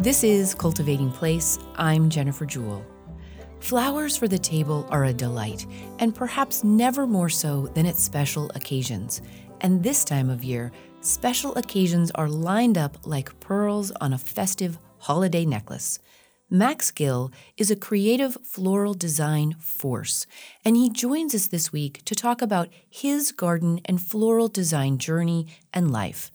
This is Cultivating Place. I'm Jennifer Jewell. Flowers for the table are a delight, and perhaps never more so than at special occasions. And this time of year, special occasions are lined up like pearls on a festive holiday necklace. Max Gill is a creative floral design force, and he joins us this week to talk about his garden and floral design journey and life.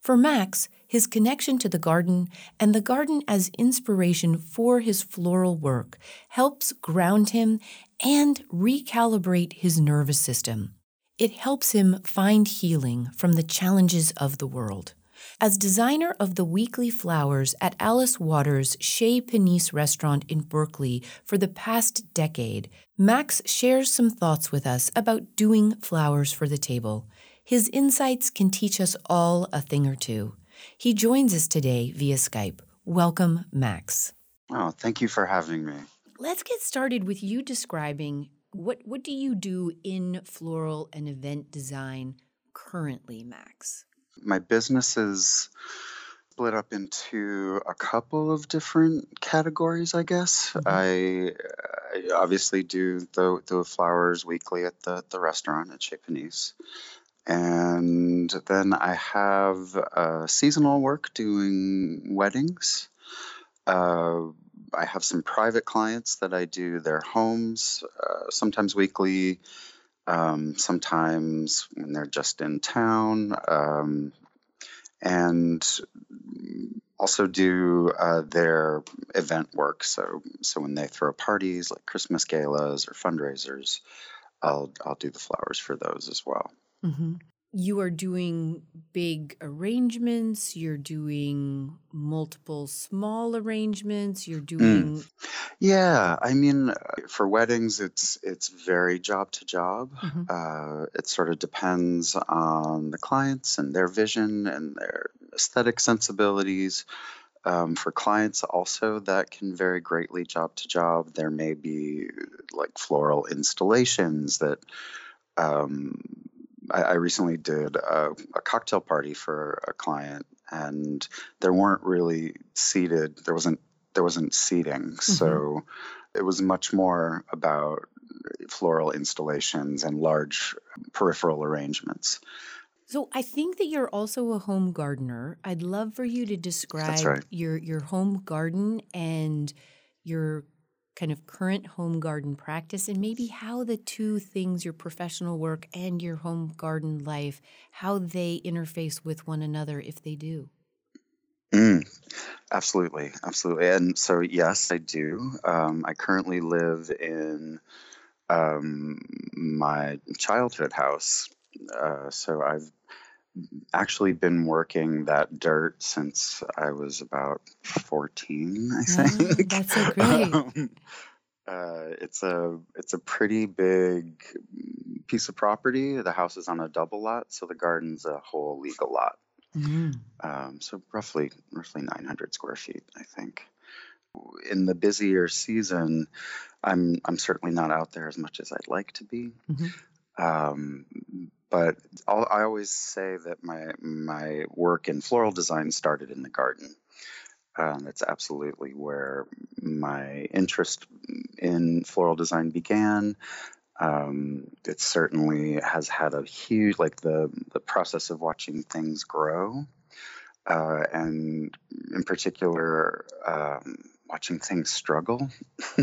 For Max, his connection to the garden and the garden as inspiration for his floral work helps ground him and recalibrate his nervous system. It helps him find healing from the challenges of the world. As designer of the weekly flowers at Alice Waters' Chez Panisse restaurant in Berkeley for the past decade, Max shares some thoughts with us about doing flowers for the table. His insights can teach us all a thing or two. He joins us today via Skype. Welcome, Max. Oh, thank you for having me. Let's get started with you describing what what do you do in floral and event design currently, Max? My business is split up into a couple of different categories, I guess. Mhm. I, I obviously do the, the flowers weekly at the, the restaurant at Chez Panisse. And then I have uh, seasonal work doing weddings. Uh, I have some private clients that I do their homes, uh, sometimes weekly, um, sometimes when they're just in town, um, and also do uh, their event work. So, so when they throw parties like Christmas galas or fundraisers, I'll I'll do the flowers for those as well. Mm-hmm. You are doing big arrangements, you're doing multiple small arrangements, you're doing. Yeah, I mean, uh, for weddings, it's it's very job to job. Mhm. Uh, it sort of depends on the clients and their vision and their aesthetic sensibilities. Um, for clients, also, that can vary greatly job to job. There may be like floral installations that um, I, I recently did a, a cocktail party for a client, and there weren't really seated. There wasn't there wasn't seating, mm-hmm. so it was much more about floral installations and large peripheral arrangements. So I think that you're also a home gardener. I'd love for you to describe right. your your home garden and your kind of current home garden practice and maybe how the two things your professional work and your home garden life how they interface with one another if they do. Mm, absolutely, absolutely. And so, yes, I do. Um, I currently live in um, my childhood house. Uh, so I've actually been working that dirt since I was about 14, I think. that's so great. Um, uh, it's a it's a pretty big piece of property. The house is on a double lot, so the garden's a whole legal lot. Mm. Um, so roughly roughly 900 square feet, I think. In the busier season, I'm I'm certainly not out there as much as I'd like to be. Mhm. Um, but I'll, I always say that my my work in floral design started in the garden. Um, that's absolutely where my interest in floral design began. Um, it certainly has had a huge, like the the process of watching things grow, uh, and in particular, um, watching things struggle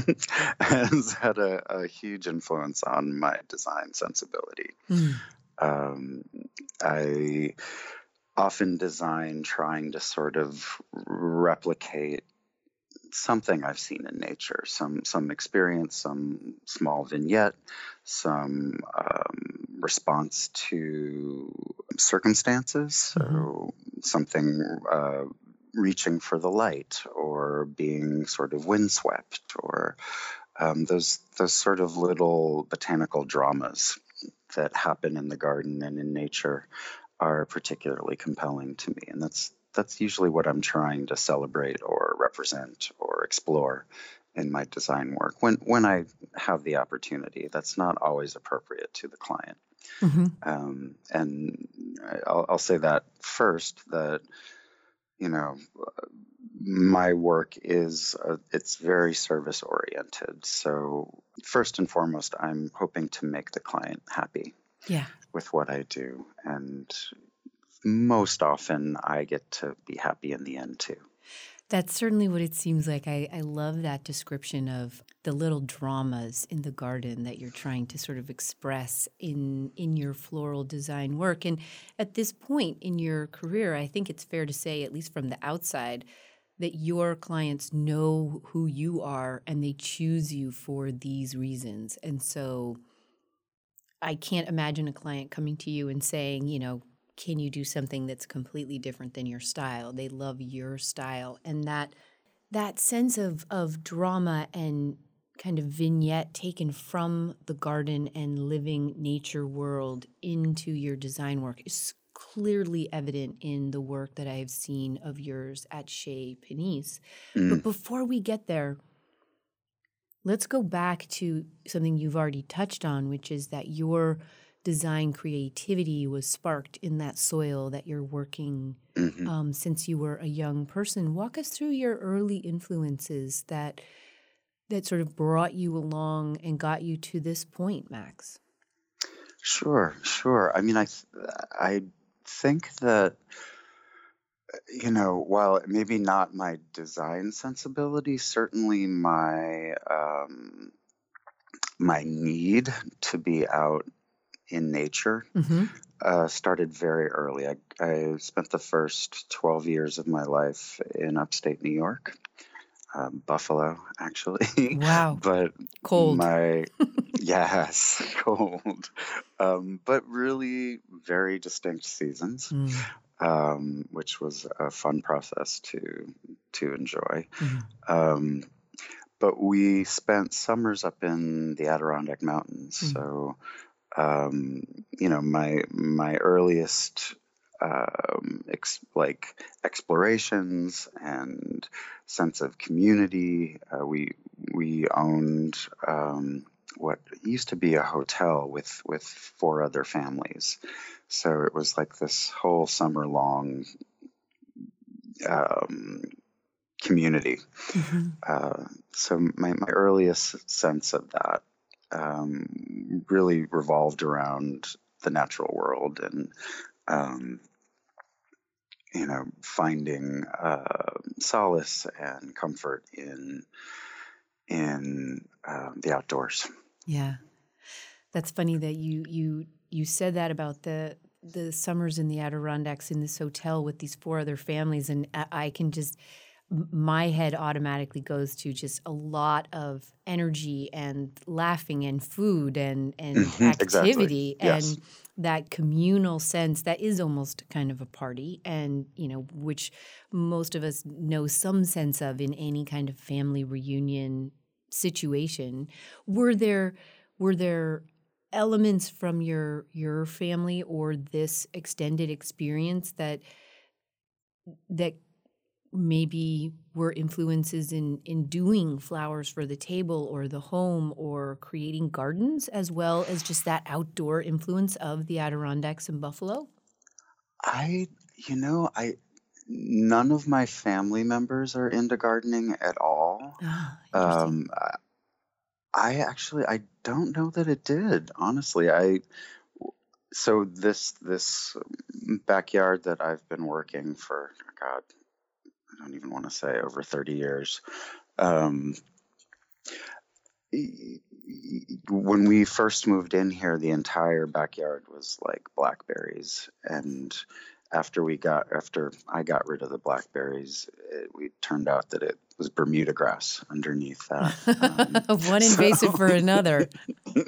has had a, a huge influence on my design sensibility. Mm. Um, I often design trying to sort of replicate something I've seen in nature, some some experience, some small vignette, some um, response to circumstances. So something uh, reaching for the light, or being sort of windswept, or um, those those sort of little botanical dramas that happen in the garden and in nature are particularly compelling to me, and that's that's usually what I'm trying to celebrate or represent or explore in my design work. When when I have the opportunity. That's not always appropriate to the client, hmm um, and I'll, I'll say that first that you know, my work is uh, it's very service oriented. So first and foremost, I'm hoping to make the client happy. Yeah. With what I do, and most often I get to be happy in the end too. That's certainly what it seems like. I, I love that description of the little dramas in the garden that you're trying to sort of express in in your floral design work. And at this point in your career, I think it's fair to say, at least from the outside, that your clients know who you are and they choose you for these reasons. And so I can't imagine a client coming to you and saying, you know, can you do something that's completely different than your style? They love your style and that that sense of of drama and kind of vignette taken from the garden and living nature world into your design work is clearly evident in the work that I have seen of yours at Chez Panisse. Mm. But before we get there, let's go back to something you've already touched on, which is that your design creativity was sparked in that soil that you're working mm-hmm. um, since you were a young person. Walk us through your early influences that that sort of brought you along and got you to this point, Max. Sure, sure. I mean, I I think that you know, while maybe not my design sensibility, certainly my um, my need to be out in nature mm-hmm. uh, started very early. I, I, spent the first 12 years of my life in upstate New York, uh, Buffalo, actually. Wow. but cold. My yes, cold. Um, but really very distinct seasons. Mm. Um, which was a fun process to to enjoy. Mm-hmm. Um, but we spent summers up in the Adirondack Mountains, mm. so um, you know, my my earliest um, ex- like explorations and sense of community. Uh, we we owned um, what used to be a hotel with with four other families, so it was like this whole summer long um, community. Mm-hmm. Uh, so my my earliest sense of that um, really revolved around the natural world and um, you know finding uh, solace and comfort in in uh, the outdoors. Yeah, that's funny that you you you said that about the the summers in the Adirondacks in this hotel with these four other families, and I can just my head automatically goes to just a lot of energy and laughing and food and and mm-hmm, activity exactly. yes. and that communal sense that is almost kind of a party and you know which most of us know some sense of in any kind of family reunion situation were there were there elements from your your family or this extended experience that that maybe were influences in in doing flowers for the table or the home or creating gardens as well as just that outdoor influence of the Adirondacks and Buffalo? I you know, I none of my family members are into gardening at all. Ah, um, I actually I don't know that it did. Honestly, I so this this backyard that I've been working for God I don't even want to say over 30 years. Um, when we first moved in here, the entire backyard was like blackberries, and after we got after I got rid of the blackberries, it we turned out that it was Bermuda grass underneath that. Um, One invasive so, for another.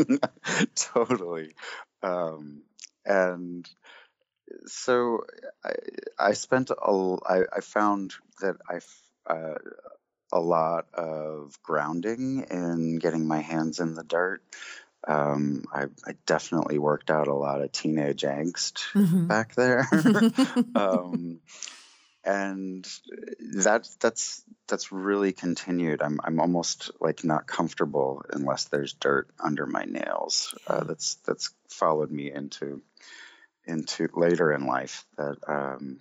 totally, um, and so I, I spent a, I, I found that I uh, a lot of grounding in getting my hands in the dirt. Um, I, I, definitely worked out a lot of teenage angst mm-hmm. back there, um, and that that's that's really continued. I'm I'm almost like not comfortable unless there's dirt under my nails. Uh, that's that's followed me into into later in life that um,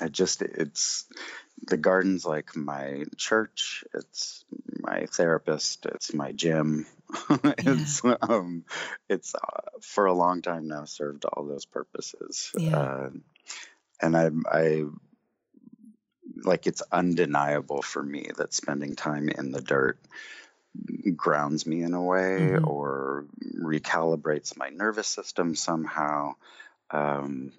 I just it's the garden's like my church. It's my therapist. It's my gym. it's um, it's uh, for a long time now served all those purposes. Yeah. Uh, and I I like it's undeniable for me that spending time in the dirt grounds me in a way mm-hmm. or recalibrates my nervous system somehow. Um,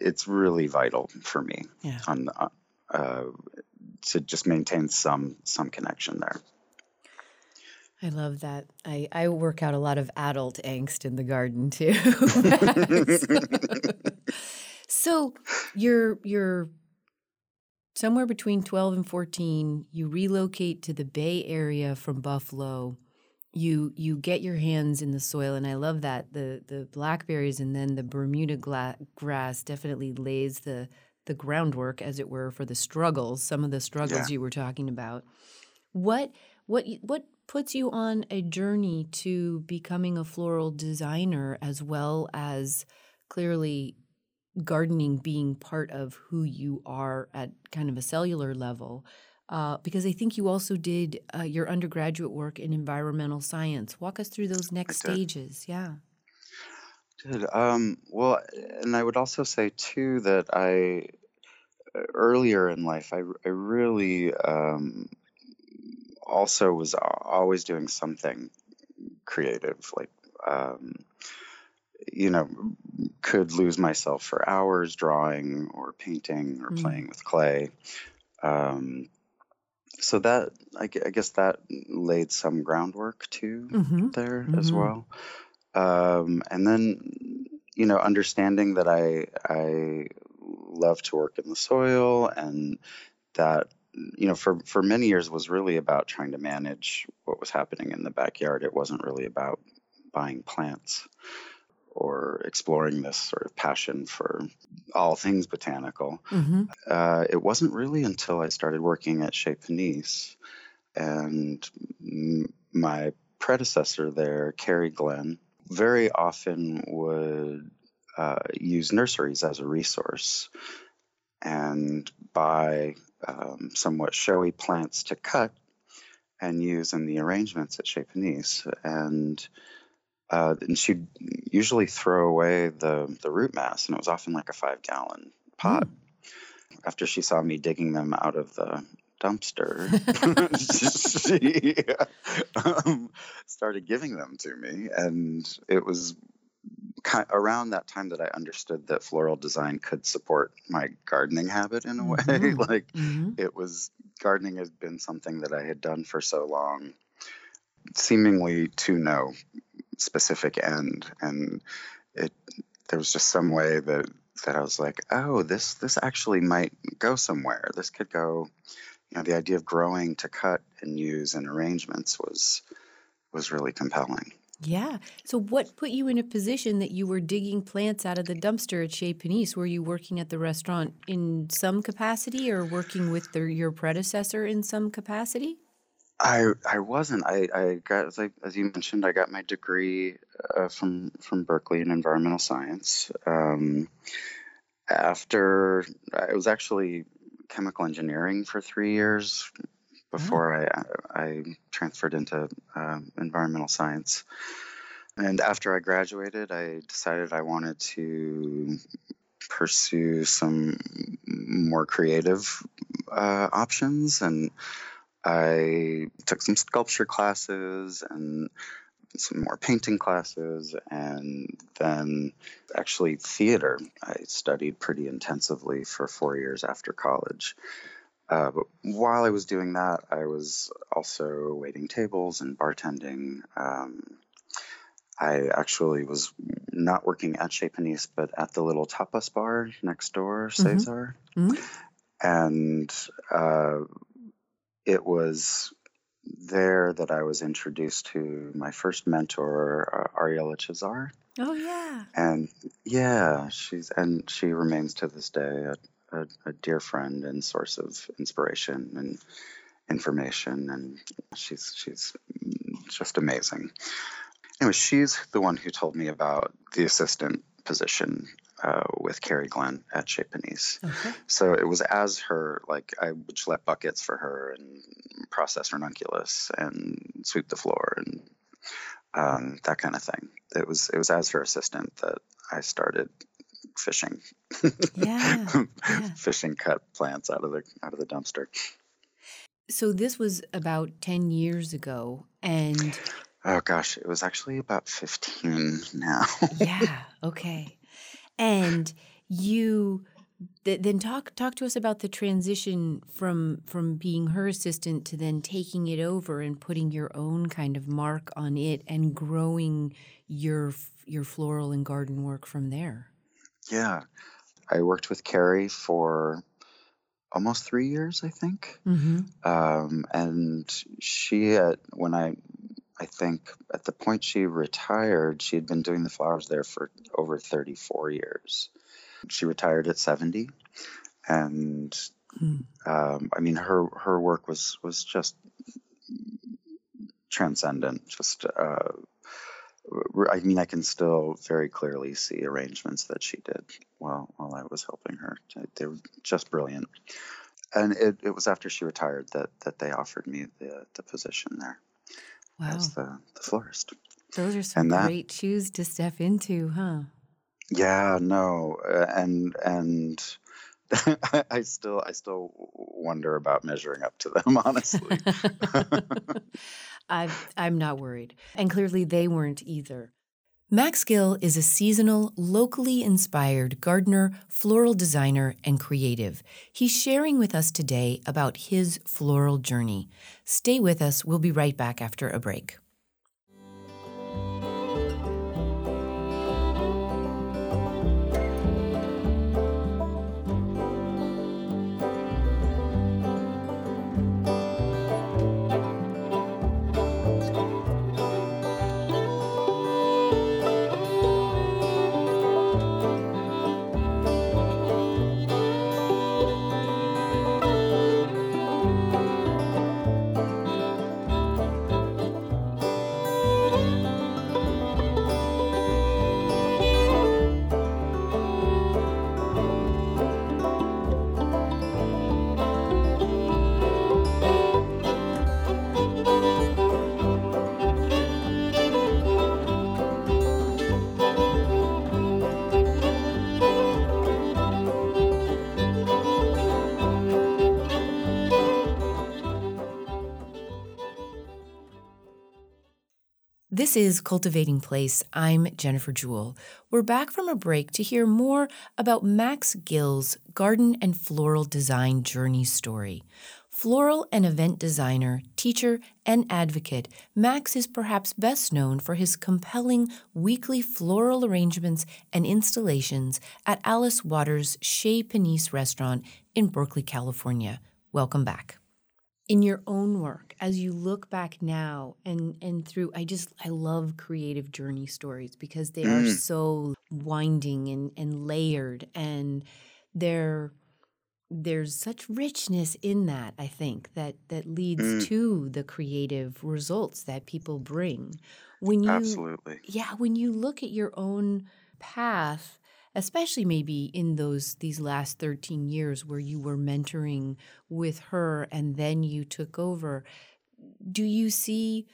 it's really vital for me yeah. on uh, uh, to just maintain some some connection there. I love that. I, I work out a lot of adult angst in the garden too. so you're you're somewhere between 12 and 14 you relocate to the bay area from buffalo you you get your hands in the soil and i love that the the blackberries and then the bermuda gla- grass definitely lays the the groundwork as it were for the struggles some of the struggles yeah. you were talking about what what what puts you on a journey to becoming a floral designer as well as clearly gardening being part of who you are at kind of a cellular level. Uh, because I think you also did uh, your undergraduate work in environmental science. Walk us through those next stages. Yeah. Did um, well, and I would also say too that I earlier in life I I really um, also was always doing something creative, like um, you know, could lose myself for hours drawing or painting or mm. playing with clay. Um, so that I, I, guess that laid some groundwork too mm-hmm. there mm-hmm. as well. Um, and then you know, understanding that I I love to work in the soil and that you know for for many years was really about trying to manage what was happening in the backyard. It wasn't really about buying plants or exploring this sort of passion for all things botanical. Mm-hmm. Uh, it wasn't really until I started working at Chez Panisse and m- my predecessor there, Carrie Glenn, very often would uh, use nurseries as a resource and buy um, somewhat showy plants to cut and use in the arrangements at Chez Panisse. And uh, and she'd usually throw away the the root mass, and it was often like a five gallon pot. Mm. After she saw me digging them out of the dumpster, she um, started giving them to me, and it was kind of around that time that I understood that floral design could support my gardening habit in a way. Mm-hmm. like mm-hmm. it was gardening had been something that I had done for so long, seemingly to no specific end, and it there was just some way that that I was like, oh, this this actually might go somewhere. This could go. You know, the idea of growing to cut and use and arrangements was was really compelling. Yeah. So, what put you in a position that you were digging plants out of the dumpster at Chez Panisse? Were you working at the restaurant in some capacity, or working with the, your predecessor in some capacity? I I wasn't. I, I got as, I, as you mentioned, I got my degree uh, from from Berkeley in environmental science. Um, after it was actually chemical engineering for three years before oh. I I transferred into um, environmental science. And after I graduated, I decided I wanted to pursue some more creative uh, options and I took some sculpture classes and some more painting classes, and then actually theater. I studied pretty intensively for four years after college. Uh, but while I was doing that, I was also waiting tables and bartending. Um, I actually was not working at Chez Panisse, but at the little tapas bar next door, mm-hmm. Cesar. Mm-hmm. Mm-hmm. And uh, it was there that I was introduced to my first mentor, uh, Ariella Chezar. Oh yeah. And yeah, she's and she remains to this day a, a, a, dear friend and source of inspiration and information, and she's she's just amazing. Anyway, she's the one who told me about the assistant position uh, with Carrie Glenn at Chez Panisse. Okay. So it was as her, like I would schlep buckets for her and process ranunculus and sweep the floor and um, that kind of thing. It was it was as her assistant that I started fishing. Yeah, yeah. fishing cut plants out of the out of the dumpster. So this was about 10 years ago and Oh gosh, it was actually about 15 now. yeah, okay. And you th- then talk talk to us about the transition from from being her assistant to then taking it over and putting your own kind of mark on it and growing your your floral and garden work from there. Yeah. I worked with Carrie for almost three years, I think. Mm-hmm. Um, and she, had, when I, I think at the point she retired, she had been doing the flowers there for over 34 years. She retired at 70, and hmm. um, I mean her her work was was just transcendent. Just uh, I mean, I can still very clearly see arrangements that she did while while I was helping her. They were just brilliant. And it, it was after she retired that that they offered me the the position there wow. as the, the florist. Those are some that, great shoes to step into, huh? Yeah, no, uh, and and I still I still wonder about measuring up to them, honestly. I'm I'm not worried. And clearly they weren't either. Max Gill is a seasonal, locally inspired gardener, floral designer, and creative. He's sharing with us today about his floral journey. Stay with us. We'll be right back after a break. This is Cultivating Place. I'm Jennifer Jewell. We're back from a break to hear more about Max Gill's garden and floral design journey story. Floral and event designer, teacher, and advocate, Max is perhaps best known for his compelling weekly floral arrangements and installations at Alice Waters' Chez Panisse restaurant in Berkeley, California. Welcome back in your own work as you look back now and and through i just i love creative journey stories because they mm. are so winding and and layered and they're there's such richness in that i think that that leads mm. to the creative results that people bring when you absolutely yeah when you look at your own path especially maybe in those these last 13 years where you were mentoring with her and then you took over do you see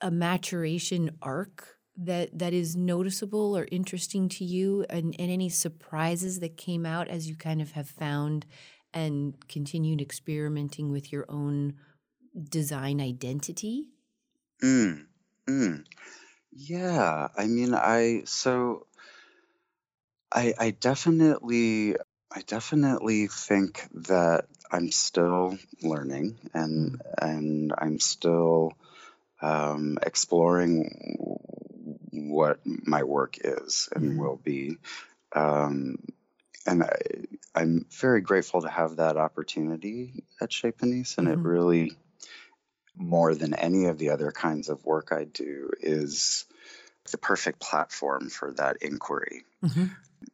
a maturation arc that that is noticeable or interesting to you and, and any surprises that came out as you kind of have found and continued experimenting with your own design identity mm, mm. yeah i mean i so I, I definitely I definitely think that I'm still learning and and I'm still um, exploring what my work is and mm-hmm. will be. Um, and I, I'm very grateful to have that opportunity at Chez Panisse, and mm-hmm. it really, more than any of the other kinds of work I do, is the perfect platform for that inquiry. Mm-hmm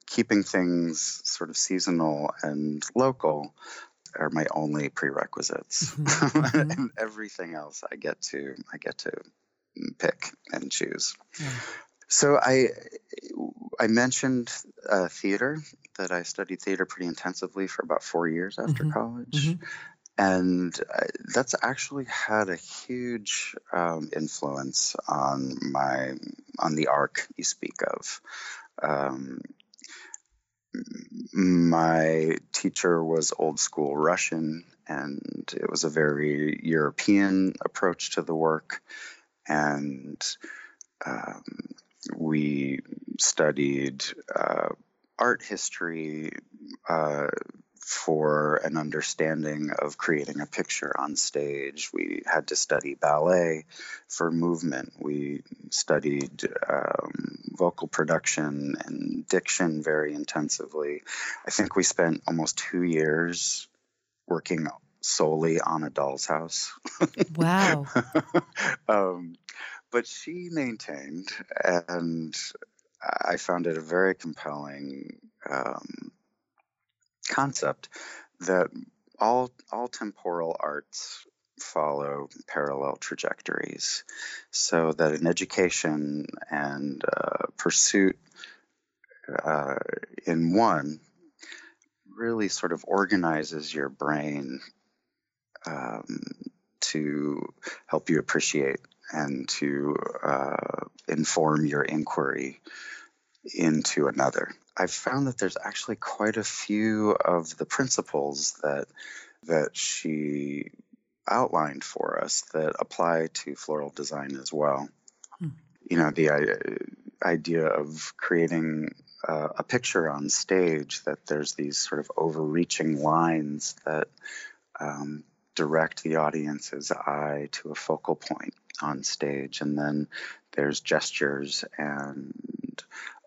keeping things sort of seasonal and local are my only prerequisites. Mm-hmm. and mm-hmm. everything else I get to I get to pick and choose. Yeah. So I I mentioned uh, theater, that I studied theater pretty intensively for about four years after Mhm. college. And uh, that's actually had a huge um, influence on my on the arc you speak of. Um, my teacher was old school Russian, and it was a very European approach to the work. And um, we studied uh, art history uh, for an understanding of creating a picture on stage. We had to study ballet for movement. We studied um, vocal production and diction very intensively. I think we spent almost two years working solely on a doll's house. Wow. um, but she maintained, and I found it a very compelling um, concept that all all temporal arts follow parallel trajectories, so that an education and uh, pursuit uh, in one really sort of organizes your brain um, to help you appreciate and to uh, inform your inquiry into another. I've found that there's actually quite a few of the principles that that she outlined for us that apply to floral design as well. Hmm. You know, the i- idea of creating uh, a picture on stage that there's these sort of overreaching lines that um, direct the audience's eye to a focal point on stage, and then there's gestures and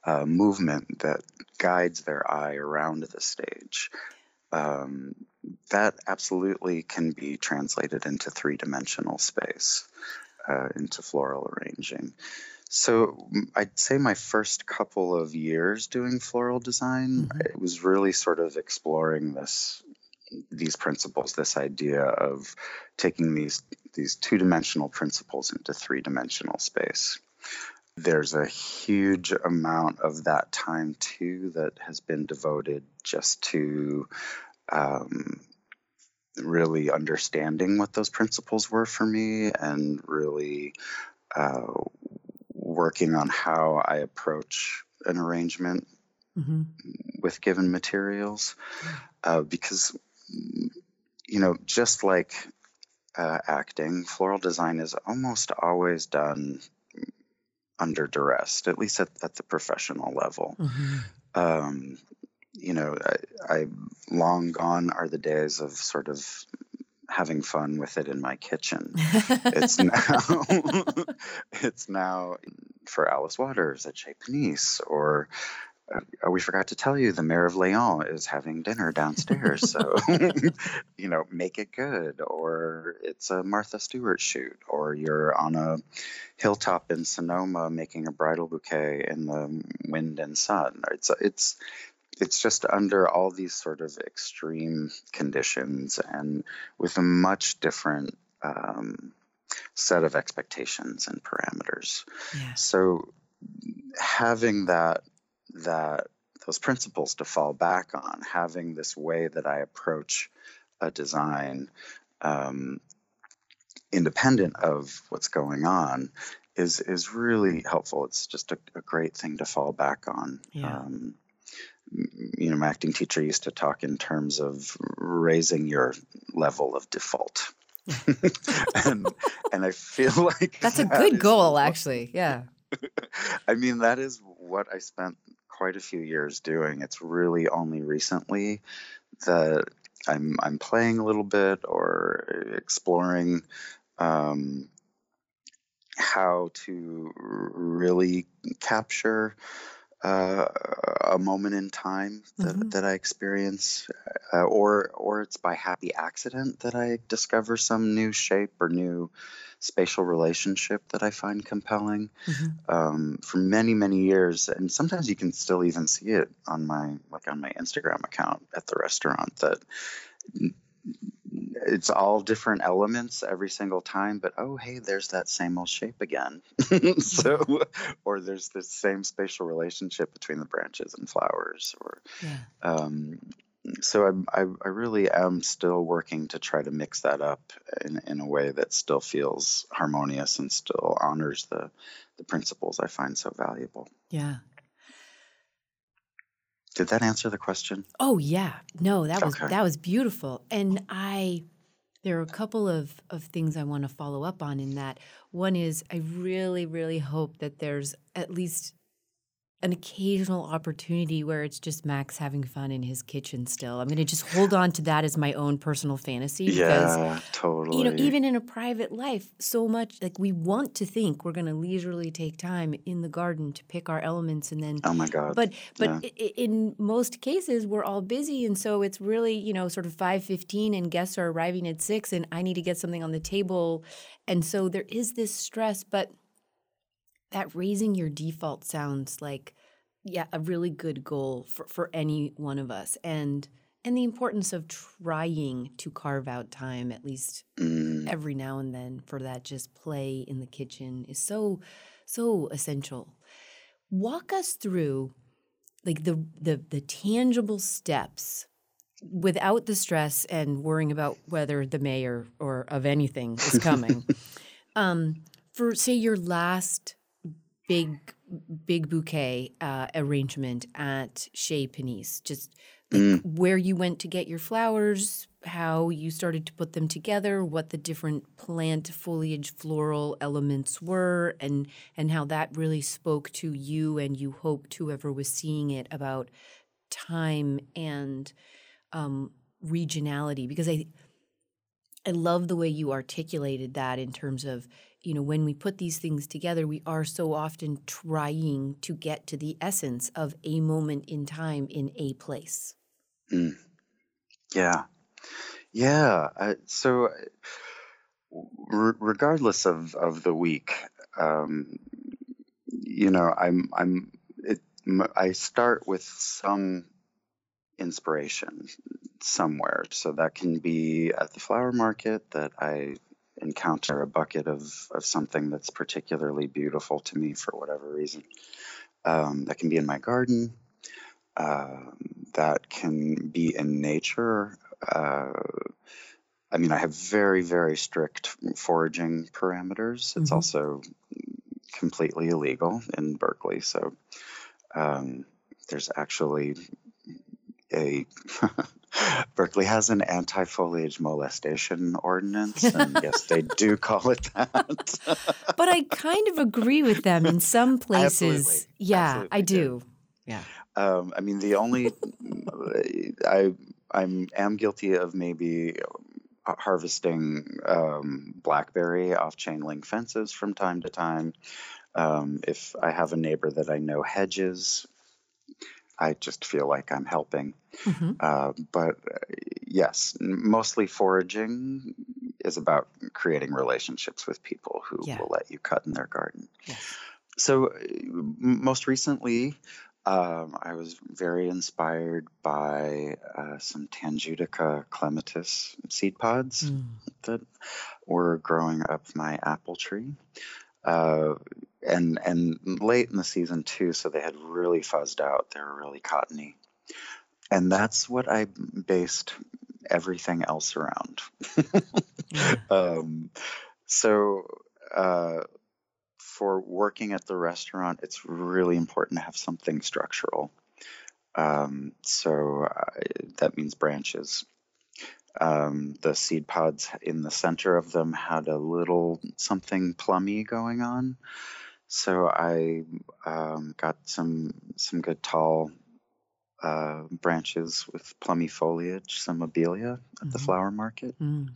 uh, movement that guides their eye around the stage. Um, that absolutely can be translated into three dimensional space, uh, into floral arranging. So I'd say my first couple of years doing floral design, Mhm. it was really sort of exploring this these principles, this idea of taking these these two dimensional principles into three dimensional space. There's a huge amount of that time too that has been devoted just to um, really understanding what those principles were for me and really uh, working on how I approach an arrangement hmm with given materials. Uh, because, you know, just like uh, acting, floral design is almost always done under duress, at least at, at the professional level. hmm Um, you know, I, I long gone are the days of sort of having fun with it in my kitchen. It's now, it's now for Alice Waters at Chez Panisse, or we forgot to tell you the mayor of Lyon is having dinner downstairs, so you know, make it good. Or it's a Martha Stewart shoot, or you're on a hilltop in Sonoma making a bridal bouquet in the wind and sun. It's it's it's just under all these sort of extreme conditions and with a much different um, set of expectations and parameters. yeah. So having that that those principles to fall back on, having this way that I approach a design um, independent of what's going on is is really helpful. It's just a, a great thing to fall back on. Yeah. Um, you know, my acting teacher used to talk in terms of raising your level of default. and and I feel like That's a that good goal, actually. Yeah. I mean, that is what I spent quite a few years doing. It's really only recently that I'm I'm playing a little bit or exploring um, how to really capture uh, a moment in time that, Mhm. that I experience, uh, or or it's by happy accident that I discover some new shape or new spatial relationship that I find compelling Mhm. um, for many many years and sometimes you can still even see it on my like on my instagram account at the restaurant that it's all different elements every single time, but oh, hey, there's that same old shape again. so, or there's the same spatial relationship between the branches and flowers, or yeah. um, so I, I, I really am still working to try to mix that up in, in a way that still feels harmonious and still honors the the principles I find so valuable. Yeah. Did that answer the question? Oh yeah. No, that was okay. that was beautiful. And I there are a couple of, of things I want to follow up on in that. One is I really, really hope that there's at least an occasional opportunity where it's just Max having fun in his kitchen still. I'm going to just hold on to that as my own personal fantasy because yeah, totally. You know, even in a private life, so much like we want to think we're going to leisurely take time in the garden to pick our elements and then Oh my god. But but yeah. in most cases we're all busy and so it's really, you know, sort of 5:15 and guests are arriving at 6 and I need to get something on the table and so there is this stress but that raising your default sounds like yeah a really good goal for, for any one of us and and the importance of trying to carve out time at least mm. every now and then for that just play in the kitchen is so so essential walk us through like the the the tangible steps without the stress and worrying about whether the mayor or of anything is coming um, for say your last big big bouquet uh, arrangement at Chez Panisse. Just like mm. where you went to get your flowers, how you started to put them together, what the different plant foliage floral elements were, and and how that really spoke to you and you hoped whoever was seeing it about time and um, regionality. Because I I love the way you articulated that in terms of you know, when we put these things together, we are so often trying to get to the essence of a moment in time in a place. Mm. Yeah. Yeah. Uh, so, r- regardless of, of the week, um, you know, I'm, I'm, it, I start with some inspiration somewhere. So that can be at the flower market that I encounter a bucket of, of something that's particularly beautiful to me for whatever reason. Um, that can be in my garden. Uh, that can be in nature. Uh, I mean, I have very, very strict foraging parameters. It's mm-hmm. also completely illegal in Berkeley. So um, there's actually a Berkeley has an anti foliage molestation ordinance, and yes, they do call it that. but I kind of agree with them in some places. Absolutely. Yeah, Absolutely I do. do. Yeah. Um, I mean, the only I I am am guilty of maybe harvesting um, blackberry off chain link fences from time to time. Um, if I have a neighbor that I know hedges I just feel like I'm helping. Mm-hmm. Uh, but uh, yes, mostly foraging is about creating relationships with people who yeah. will let you cut in their garden. Yes. So, uh, most recently, um, I was very inspired by uh, some Tangutica clematis seed pods mm. that were growing up my apple tree. Uh, and and late in the season too, so they had really fuzzed out. They were really cottony, and that's what I based everything else around. um, so uh, for working at the restaurant, it's really important to have something structural. Um, so uh, that means branches. Um, the seed pods in the center of them had a little something plummy going on. So I um, got some some good tall uh, branches with plummy foliage, some abelia at mm-hmm. the flower market. Mm.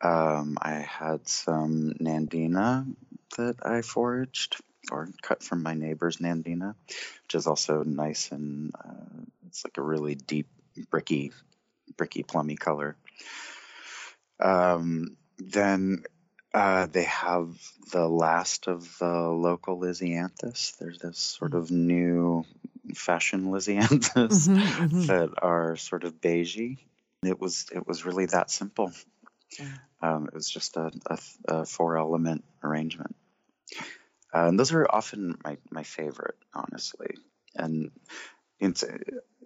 Um, I had some nandina that I foraged or cut from my neighbor's nandina, which is also nice and uh, it's like a really deep bricky, bricky plummy color. Um, then uh, they have the last of the local Lisianthus. There's this sort of new fashion Lisianthus mm-hmm, mm-hmm. that are sort of beigey. It was it was really that simple. Yeah. Um, it was just a, a, a four element arrangement. Uh, and those are often my, my favorite, honestly. And it's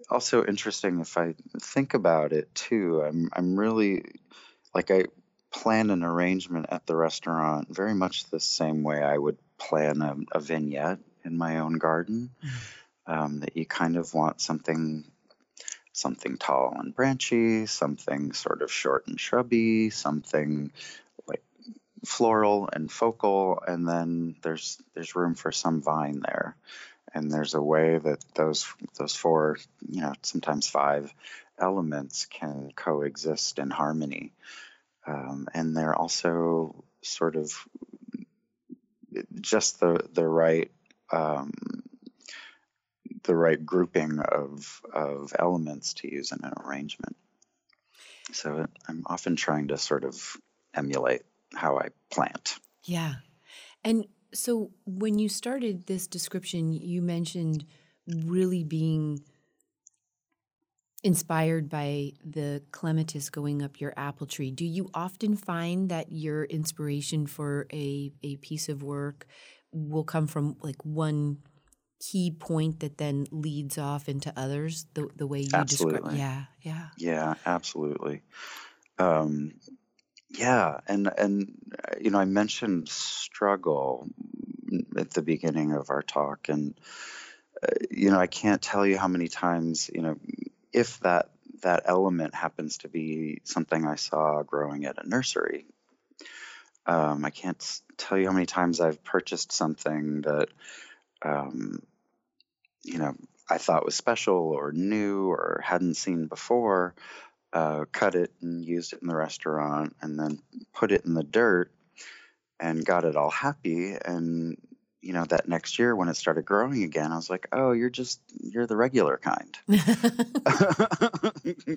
also interesting if I think about it too. I'm I'm really like I plan an arrangement at the restaurant very much the same way I would plan a, a vignette in my own garden. Mm-hmm. Um, that you kind of want something something tall and branchy, something sort of short and shrubby, something like floral and focal, and then there's there's room for some vine there. And there's a way that those those four, you know, sometimes five elements can coexist in harmony. Um, and they're also sort of just the the right um, the right grouping of of elements to use in an arrangement. So I'm often trying to sort of emulate how I plant. Yeah. And so when you started this description, you mentioned really being inspired by the clematis going up your apple tree. Do you often find that your inspiration for a, a piece of work will come from like one key point that then leads off into others the the way you describe yeah yeah. Yeah absolutely. Um, yeah and and uh, you know i mentioned struggle at the beginning of our talk and uh, you know i can't tell you how many times you know if that that element happens to be something i saw growing at a nursery um, i can't tell you how many times i've purchased something that um, you know, I thought was special or new or hadn't seen before, uh, cut it and used it in the restaurant, and then put it in the dirt and got it all happy. And you know, that next year when it started growing again, I was like, "Oh, you're just you're the regular kind." Eh,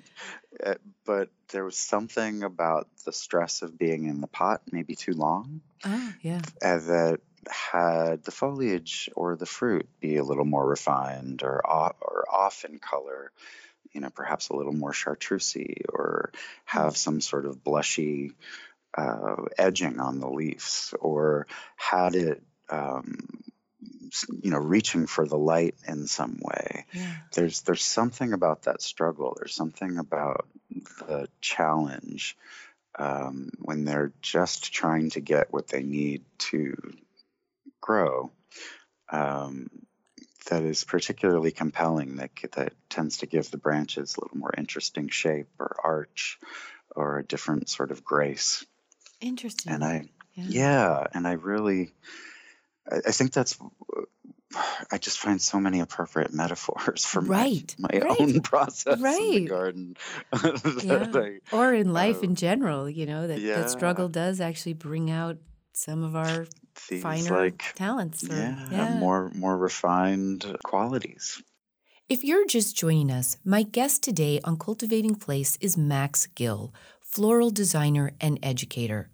but there was something about the stress of being in the pot maybe too long. Oh, yeah. that had the foliage or the fruit be a little more refined or off, or off in color, you know, perhaps a little more chartreusey or have some sort of blushy uh, edging on the leaves or had it um, you know reaching for the light in some way yeah. there's there's something about that struggle there's something about the challenge um, when they're just trying to get what they need to grow um, that is particularly compelling that that tends to give the branches a little more interesting shape or arch or a different sort of grace. Interesting. And I yeah, yeah and I really I, I, think that's I just find so many appropriate metaphors for right, my, my right. own process right. in the garden. yeah. I, or in life uh, in general, you know, that, yeah. that struggle does actually bring out some of our these finer like talents or, yeah, yeah. more more refined qualities. If you're just joining us, my guest today on Cultivating Place is Max Gill, floral designer and educator.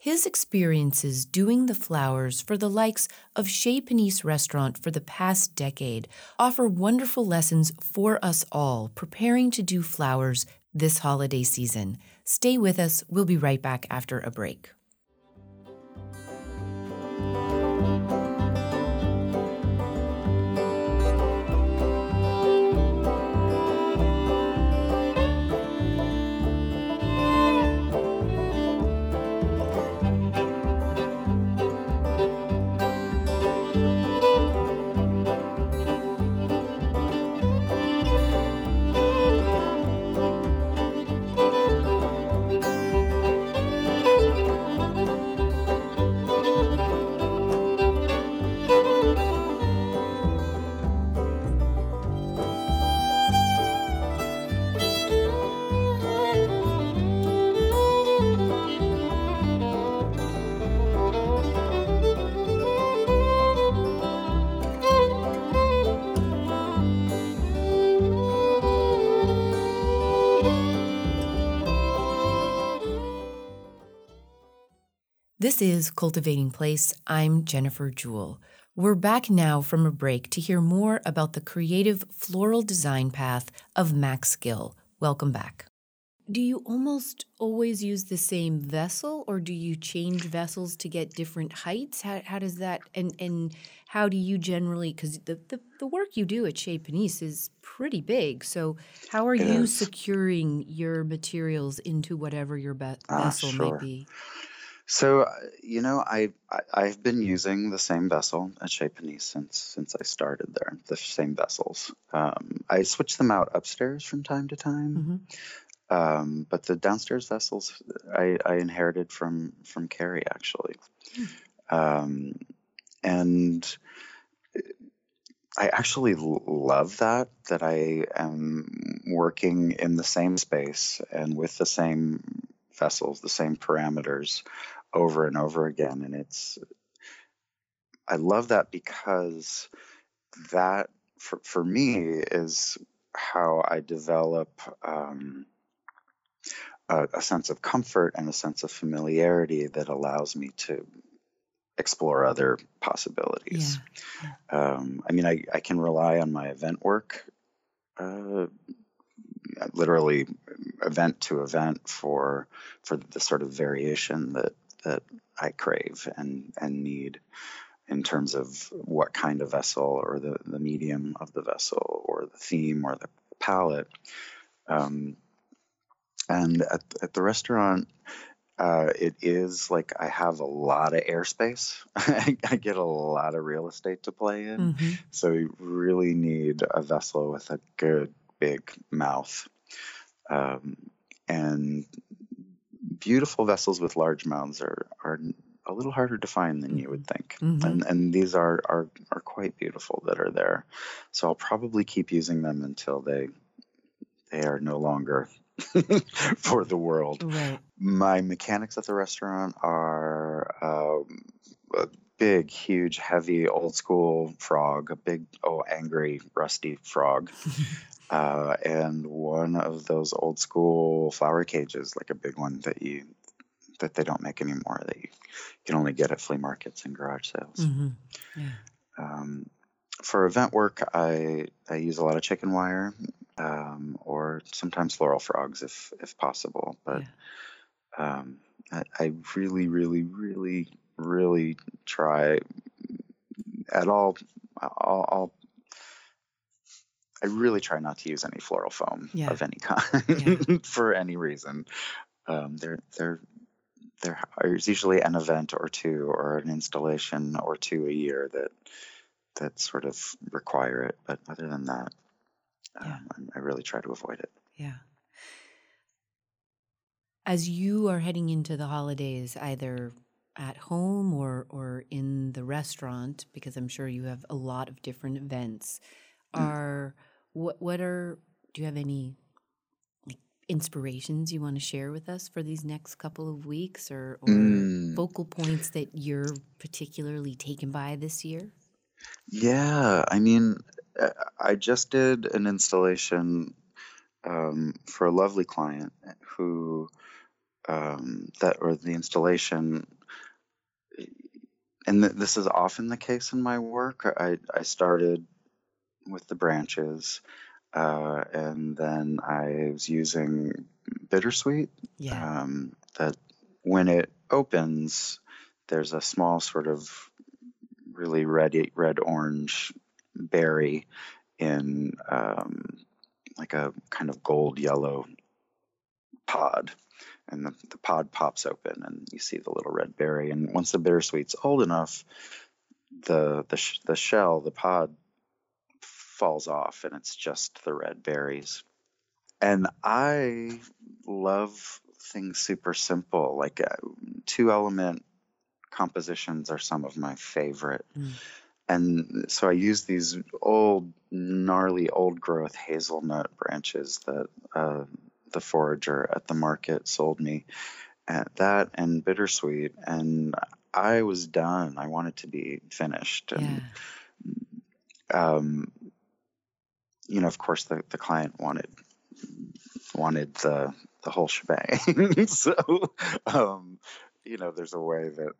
His experiences doing the flowers for the likes of Chez Panisse restaurant for the past decade offer wonderful lessons for us all preparing to do flowers this holiday season. Stay with us. We'll be right back after a break. This is Cultivating Place. I'm Jennifer Jewell. We're back now from a break to hear more about the creative floral design path of Max Gill. Welcome back. do you almost always use the same vessel or do you change vessels to get different heights how, how does that and and how do you generally because the, the, the work you do at chez panisse is pretty big so how are It you is. securing your materials into whatever your be- Ah, vessel might sure. be So, uh, you know, I, I I've been using the same vessel at Chez Panisse since since I started there. The same vessels. Um, I switch them out upstairs from time to time, hmm um, but the downstairs vessels I, I inherited from from Carrie actually, um, and I actually love that that I am working in the same space and with the same vessels, the same parameters over and over again. And it's I love that because that for for me is how I develop um, a, a sense of comfort and a sense of familiarity that allows me to explore other yeah possibilities. Um, I mean, I, I can rely on my event work, uh, literally event to event for for the sort of variation that that I crave and and need in terms of what kind of vessel or the the medium of the vessel or the theme or the palette. Um, and at at the restaurant, uh, it is like I have a lot of airspace. I, I get a lot of real estate to play in. hmm So you really need a vessel with a good big mouth. Um, and beautiful vessels with large mouths are, are a little harder to find than you would think. hmm And, and these are, are, are quite beautiful that are there. So I'll probably keep using them until they, they are no longer for the world. right My mechanics at the restaurant are um, a big, huge, heavy, old school frog, a big, oh, angry, rusty frog, uh, and one of those old school flower cages, like a big one that you that they don't make anymore, that you can only get at flea markets and garage sales. hmm yeah Um, for event work, I I use a lot of chicken wire, um, or sometimes floral frogs if if possible. But yeah um, I, I really, really, really, really try at all. I'll, I'll I really try not to use any floral foam Yeah. of any kind for any reason. Um, there, there, there is usually an event or two, or an installation or two a year that that sort of require it. But other than that, Yeah. um, I, I really try to avoid it. Yeah. As you are heading into the holidays, either at home or or in the restaurant, because I'm sure you have a lot of different events, Mm. are what what are do you have any like inspirations you want to share with us for these next couple of weeks or or Mm. focal points that you're particularly taken by this year? Yeah, I mean, uh, I just did an installation um, for a lovely client who um, that or the installation, and th- this is often the case in my work. I I started with the branches, uh, and then I was using bittersweet. Yeah. Um, that when it opens, there's a small sort of really red red orange berry in um, like a kind of gold yellow pod and the, the pod pops open and you see the little red berry and once the bittersweet's old enough the the, sh- the shell the pod falls off and it's just the red berries and i love things super simple like uh, two element compositions are some of my favorite Mm. and so I use these old, gnarly, old growth hazelnut branches that uh, the forager at the market sold me. And that and bittersweet, and I was done. I wanted to be finished, and Yeah. um, you know, of course, the, the client wanted wanted the the whole shebang. so, um, you know, there's a way that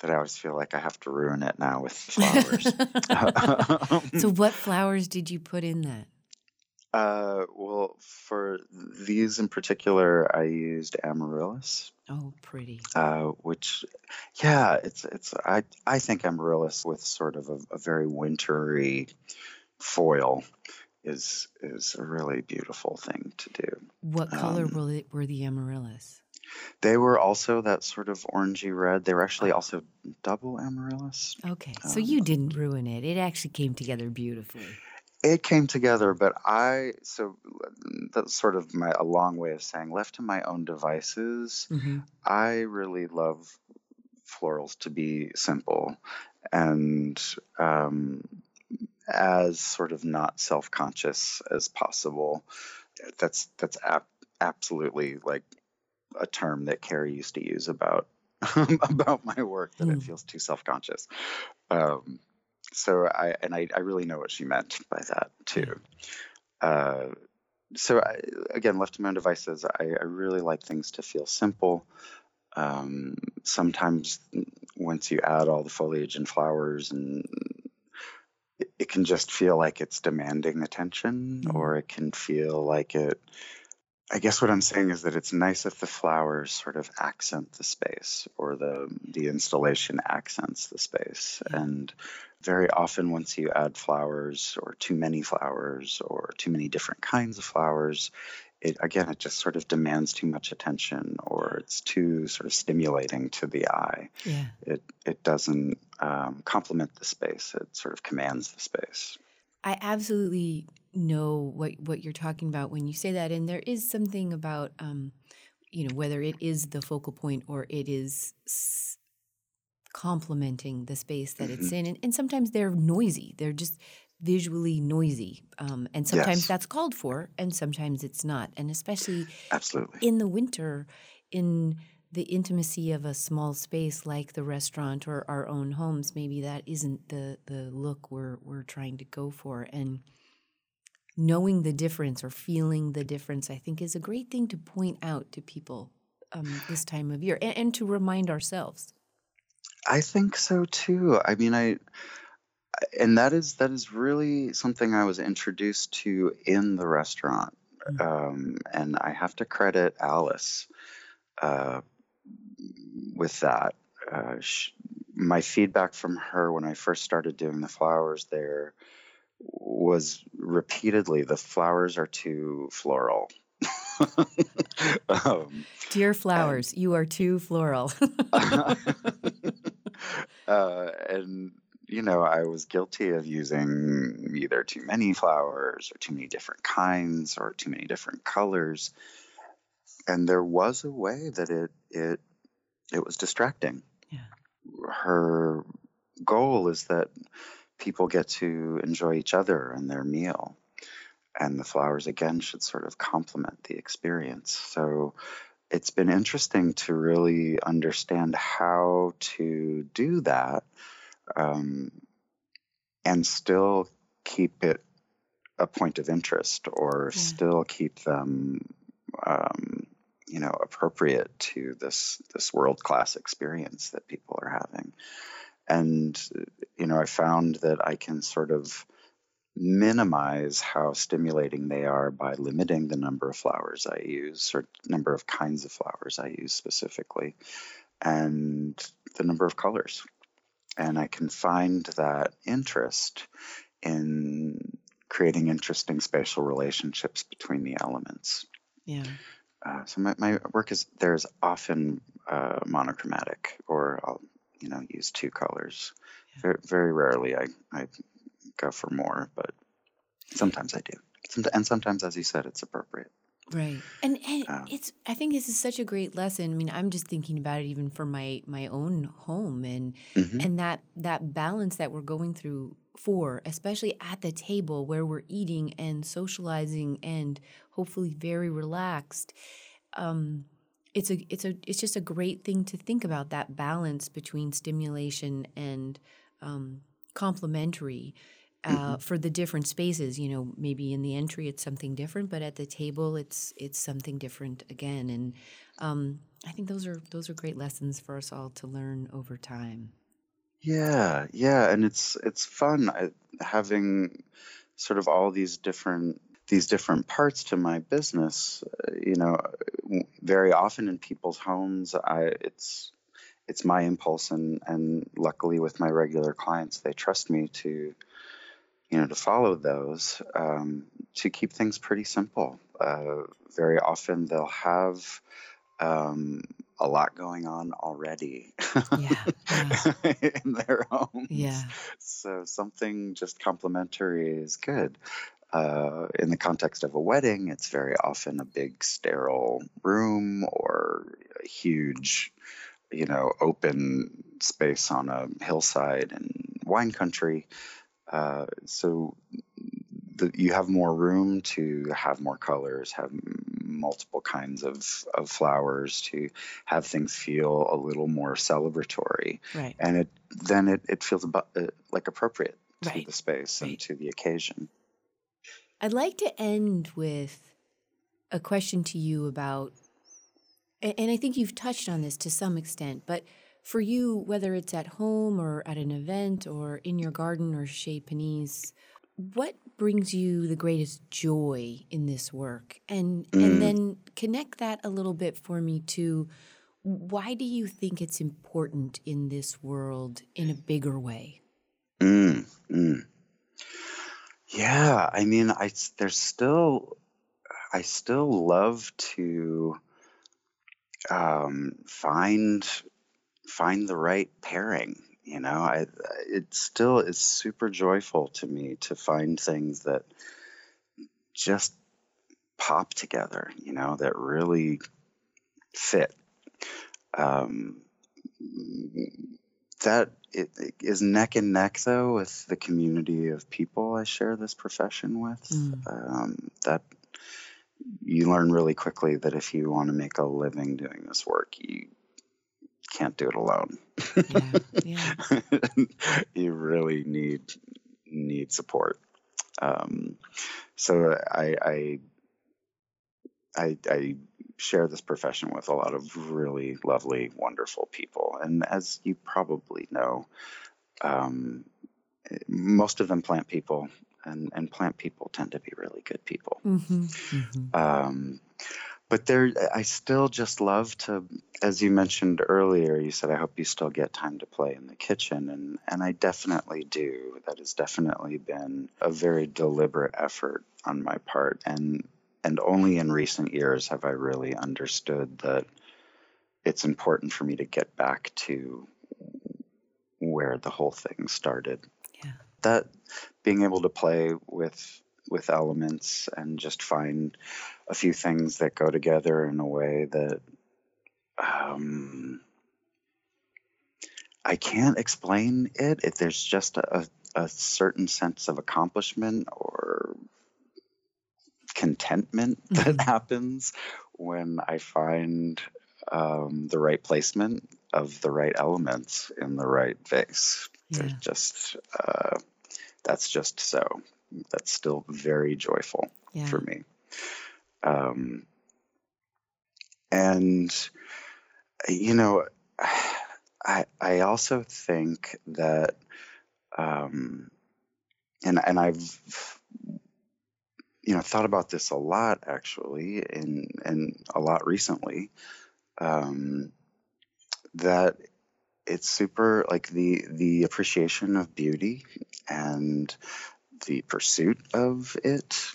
that I always feel like I have to ruin it now with flowers. so what flowers did you put in that? Uh, well, for these in particular, I used amaryllis, Oh, pretty. uh, which, yeah, it's it's I I think amaryllis with sort of a, a very wintry foil is is a really beautiful thing to do. What color Um, were the, were the amaryllis? they were also that sort of orangey red. They were actually also double amaryllis. Okay, so Um, you didn't ruin it. It actually came together beautifully. It came together, but I so that's sort of my a long way of saying left to my own devices. hmm I really love florals to be simple and um, as sort of not self-conscious as possible. That's that's ap- absolutely like a term that Carrie used to use about about my work that it Mm. feels too self-conscious. Um, so I and I, I really know what she meant by that too. Uh, so I, again, left to my own devices, I, I really like things to feel simple. Um, sometimes once you add all the foliage and flowers and it, can just feel like it's demanding attention Mm. or it can feel like it I guess what I'm saying is that it's nice if the flowers sort of accent the space or the the installation accents the space. And very often once you add flowers or too many flowers or too many different kinds of flowers, it again it just sort of demands too much attention or it's too sort of stimulating to the eye. Yeah. It it doesn't um, complement the space. It sort of commands the space. I absolutely know what what you're talking about when you say that, and there is something about um, you know whether it is the focal point or it is s- complementing the space that it's hmm in, and, and sometimes they're noisy. They're just visually noisy, um, and sometimes Yes, that's called for, and sometimes it's not. And especially absolutely. in the winter, in the intimacy of a small space like the restaurant or our own homes, maybe that isn't the the look we're we're trying to go for. And knowing the difference or feeling the difference, I think, is a great thing to point out to people um, this time of year and, and to remind ourselves. I think so too. I mean, I and that is that is really something I was introduced to in the restaurant, Mm. um, and I have to credit Alice uh, with that. Uh, sh my feedback from her when I first started doing the flowers there was repeatedly the flowers are too floral. um, Dear and flowers, you are too floral. uh, and you know, I was guilty of using either too many flowers or too many different kinds or too many different colors. And there was a way that it it it was distracting. yeah. Her goal is that people get to enjoy each other and their meal. And the flowers again should sort of complement the experience. So it's been interesting to really understand how to do that um, and still keep it a point of interest or Yeah. still keep them um, you know appropriate to this this world class experience that people are having and you know i found that i can sort of minimize how stimulating they are by limiting the number of flowers i use or number of kinds of flowers i use specifically and the number of colors and i can find that interest in creating interesting spatial relationships between the elements Yeah. uh, so my, my work is there's often uh, monochromatic, or I'll you know use two colors. Yeah. Very, very rarely I, I go for more, but sometimes I do. And sometimes, as you said, it's appropriate. Right. And and Um, it's I think this is such a great lesson. I mean, I'm just thinking about it even for my my own home and mhm. and that that balance that we're going through for, especially at the table where we're eating and socializing and hopefully very relaxed. Um it's a it's a it's just a great thing to think about that balance between stimulation and um complementary uh, Mhm. for the different spaces. You know, maybe in the entry it's something different, but at the table it's it's something different again. And um, I think those are those are great lessons for us all to learn over time. Yeah, yeah, and it's it's fun I, having sort of all these different these different parts to my business, uh, you know, very often in people's homes, I it's it's my impulse, and and luckily with my regular clients, they trust me to, you know, to follow those um, to keep things pretty simple. Uh, very often they'll have um, a lot going on already yeah, yeah. in their homes. Yeah. So something just complimentary is good. Uh, in the context of a wedding, it's very often a big sterile room or a huge, you know, open space on a hillside in wine country. Uh, so the, you have more room to have more colors, have multiple kinds of, of flowers to have things feel a little more celebratory. Right. And it then it, it feels about, uh, like appropriate to right. the space right. and to the occasion. I'd like to end with a question to you about, and I think you've touched on this to some extent, but for you, whether it's at home or at an event or in your garden or Chez Panisse, what brings you the greatest joy in this work? And mm. and then connect that a little bit for me to why do you think it's important in this world in a bigger way? Mm, mm. Yeah, I mean, I there's still I still love to um, find find the right pairing you know, I it still is super joyful to me to find things that just pop together. You know, that really fit. Um, that it, it is neck and neck though with the community of people I share this profession with. Mm. Um, that you learn really quickly that if you want to make a living doing this work, you can't do it alone. Yeah, yeah. you really need need support. Um, so I, I, I I share this profession with a lot of really lovely, wonderful people, and as you probably know, um, most of them plant people, and and plant people tend to be really good people. Mm-hmm, mm-hmm. Um, but there i still just love to as you mentioned earlier you said i hope you still get time to play in the kitchen and and i definitely do. That has definitely been a very deliberate effort on my part and and only in recent years have i really understood that it's important for me to get back to where the whole thing started. Yeah. That being able to play with with elements and just find a few things that go together in a way that um, I can't explain it. If there's just a, a certain sense of accomplishment or contentment that mm-hmm. happens when I find um, the right placement of the right elements in the right vase. Yeah. just uh, that's just so that's still very joyful yeah. for me. Um, and you know, I I also think that, um, and and I've you know thought about this a lot actually, and and a lot recently. Um, that it's super like the the appreciation of beauty and the pursuit of it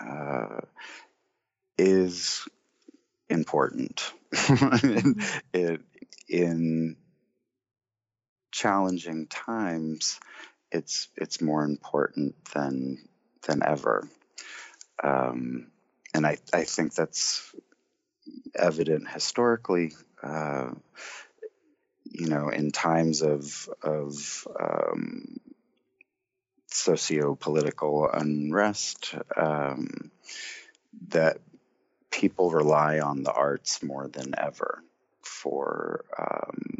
uh, is important. it, in challenging times, it's it's more important than than ever. Um, and I, I think that's evident historically. Uh, you know, in times of of um, socio-political unrest um, that people rely on the arts more than ever for um,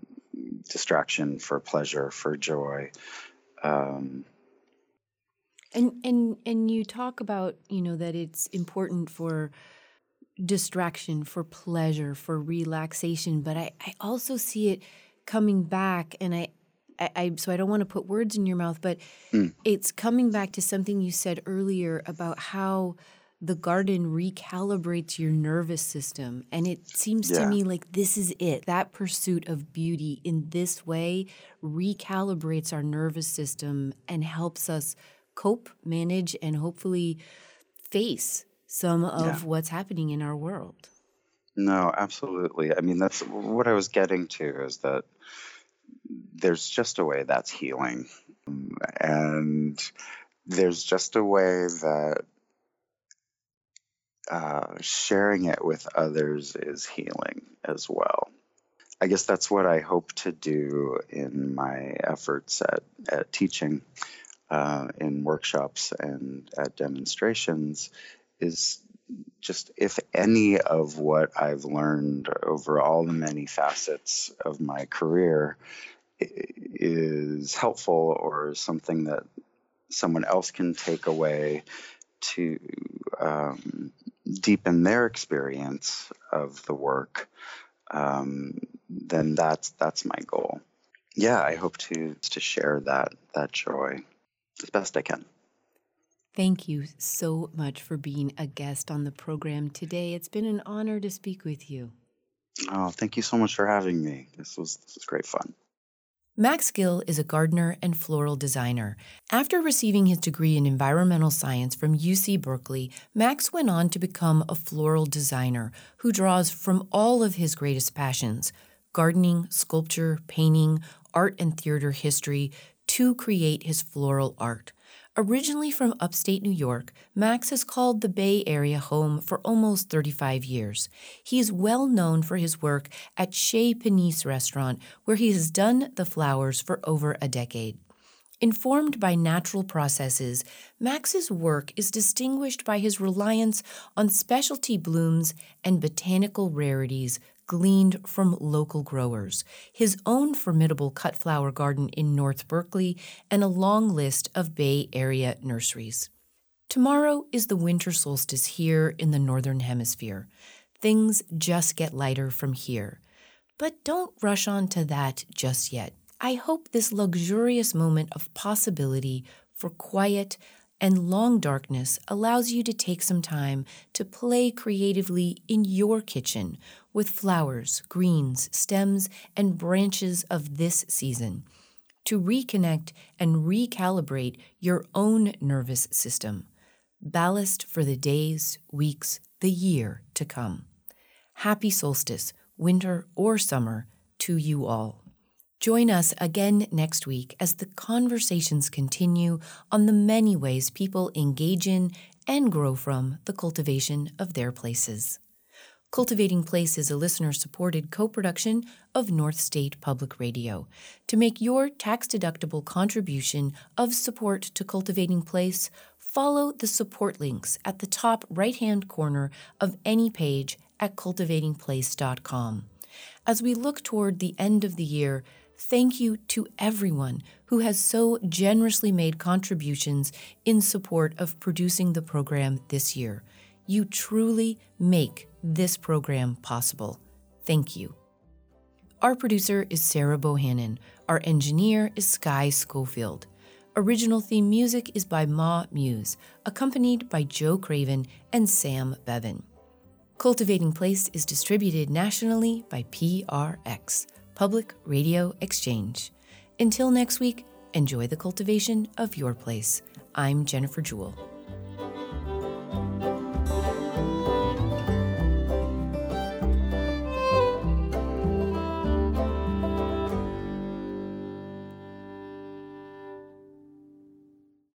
distraction, for pleasure, for joy. Um, and and and you talk about you know that it's important for distraction, for pleasure, for relaxation, but I, I also see it coming back, and I I, I so I don't want to put words in your mouth, but mm. it's coming back to something you said earlier about how the garden recalibrates your nervous system. And it seems yeah. to me like this is it. That pursuit of beauty in this way recalibrates our nervous system and helps us cope, manage, and hopefully face some of yeah. what's happening in our world. No, absolutely. I mean, that's what I was getting to is that there's just a way that's healing. And there's just a way that uh, sharing it with others is healing as well. I guess that's what I hope to do in my efforts at, at teaching uh, in workshops and at demonstrations is just if any of what I've learned over all the many facets of my career is helpful or something that someone else can take away to um, deepen their experience of the work, um, then that's that's my goal. Yeah, I hope to to share that that joy as best I can. Thank you so much for being a guest on the program today. It's been an honor to speak with you. Oh, thank you so much for having me. This was this was great fun. Max Gill is a gardener and floral designer. After receiving his degree in environmental science from UC Berkeley, Max went on to become a floral designer who draws from all of his greatest passions gardening, sculpture, painting, art and theater history to create his floral art. Originally from upstate New York, Max has called the Bay Area home for almost 35 years. He is well known for his work at Chez Panisse restaurant, where he has done the flowers for over a decade. Informed by natural processes, Max's work is distinguished by his reliance on specialty blooms and botanical rarities gleaned from local growers, his own formidable cut flower garden in North Berkeley, and a long list of Bay Area nurseries. Tomorrow is the winter solstice here in the Northern Hemisphere. Things just get lighter from here. But don't rush on to that just yet. I hope this luxurious moment of possibility for quiet and long darkness allows you to take some time to play creatively in your kitchen with flowers, greens, stems, and branches of this season to reconnect and recalibrate your own nervous system. Ballast for the days, weeks, the year to come. Happy solstice, winter or summer, to you all. Join us again next week as the conversations continue on the many ways people engage in and grow from the cultivation of their places. Cultivating Place is a listener supported co production of North State Public Radio. To make your tax deductible contribution of support to Cultivating Place, follow the support links at the top right hand corner of any page at cultivatingplace.com. As we look toward the end of the year, thank you to everyone who has so generously made contributions in support of producing the program this year. You truly make this program possible. Thank you. Our producer is Sarah Bohannon. Our engineer is Sky Schofield. Original theme music is by MaMuse, accompanied by Joe Craven and Sam Bevan. Cultivating Place is distributed nationally by PRX, Public Radio Exchange. Until next week, enjoy the cultivation of your place. I'm Jennifer Jewell.